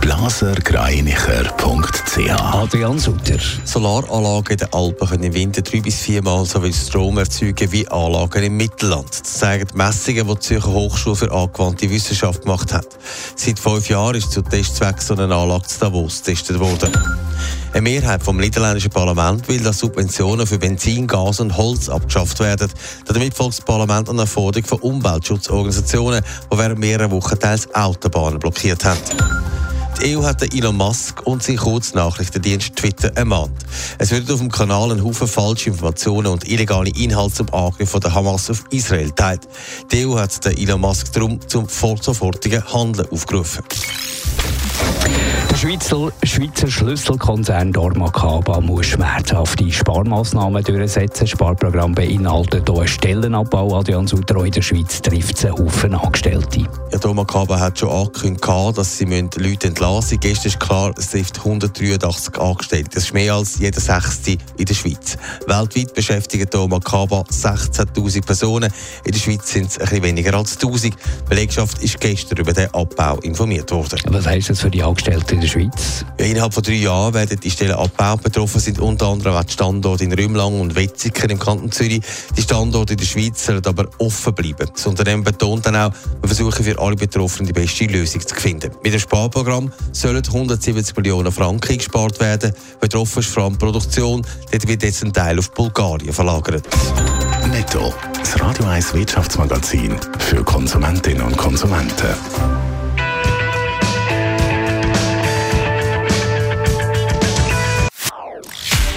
blasergreinicher.ch Adrian Sutter. Solaranlagen in den Alpen können im Winter drei bis viermal so viel Strom erzeugen wie Anlagen im Mittelland. Das zeigen die Messungen, die die Zürcher Hochschule für angewandte Wissenschaft gemacht hat. Seit fünf Jahren ist zu Testzweck so eine Anlage zu Davos getestet worden. Eine Mehrheit vom niederländischen Parlament will, dass Subventionen für Benzin, Gas und Holz abgeschafft werden. Damit folgt das Parlament an der Forderung von Umweltschutzorganisationen, die während mehrerer Wochen teils Autobahnen blockiert haben. Die EU hat Elon Musk und sein Kurznachrichtendienst Twitter ermahnt. Es wird auf dem Kanal ein Haufen falsche Informationen und illegale Inhalte zum Angriff von der Hamas auf Israel teilt. Die EU hat Elon Musk darum zum sofortigen Handeln aufgerufen. Der Schweizer, Schweizer Schlüsselkonzern Dormakaba muss schmerzhafte Sparmaßnahmen durchsetzen. Das Sparprogramm beinhaltet auch einen Stellenabbau. Adrian Sutter in der Schweiz trifft es einen Haufen Angestellte. Ja, Dormakaba hat schon angekündigt, dass sie Leute entlassen müssen. Gestern ist klar, es trifft 183 Angestellte. Das ist mehr als jeder Sechste in der Schweiz. Weltweit beschäftigt Dormakaba 16.000 Personen. In der Schweiz sind es ein bisschen weniger als 1.000. Die Belegschaft ist gestern über den Abbau informiert worden. Was heisst das für die Angestellten in der Schweiz? Ja, innerhalb von drei Jahren werden die Stellen abgebaut. Betroffen sind unter anderem auch die Standorte in Rümlang und Wetzikon im Kanton Zürich. Die Standorte in der Schweiz sollen aber offen bleiben. Das Unternehmen betont dann auch, wir versuchen für alle Betroffenen die beste Lösung zu finden. Mit dem Sparprogramm sollen 170 Millionen Franken gespart werden. Betroffen ist vor allem die Produktion. Dort wird jetzt ein Teil auf Bulgarien verlagert. Netto, das Radio 1 Wirtschaftsmagazin für Konsumentinnen und Konsumenten.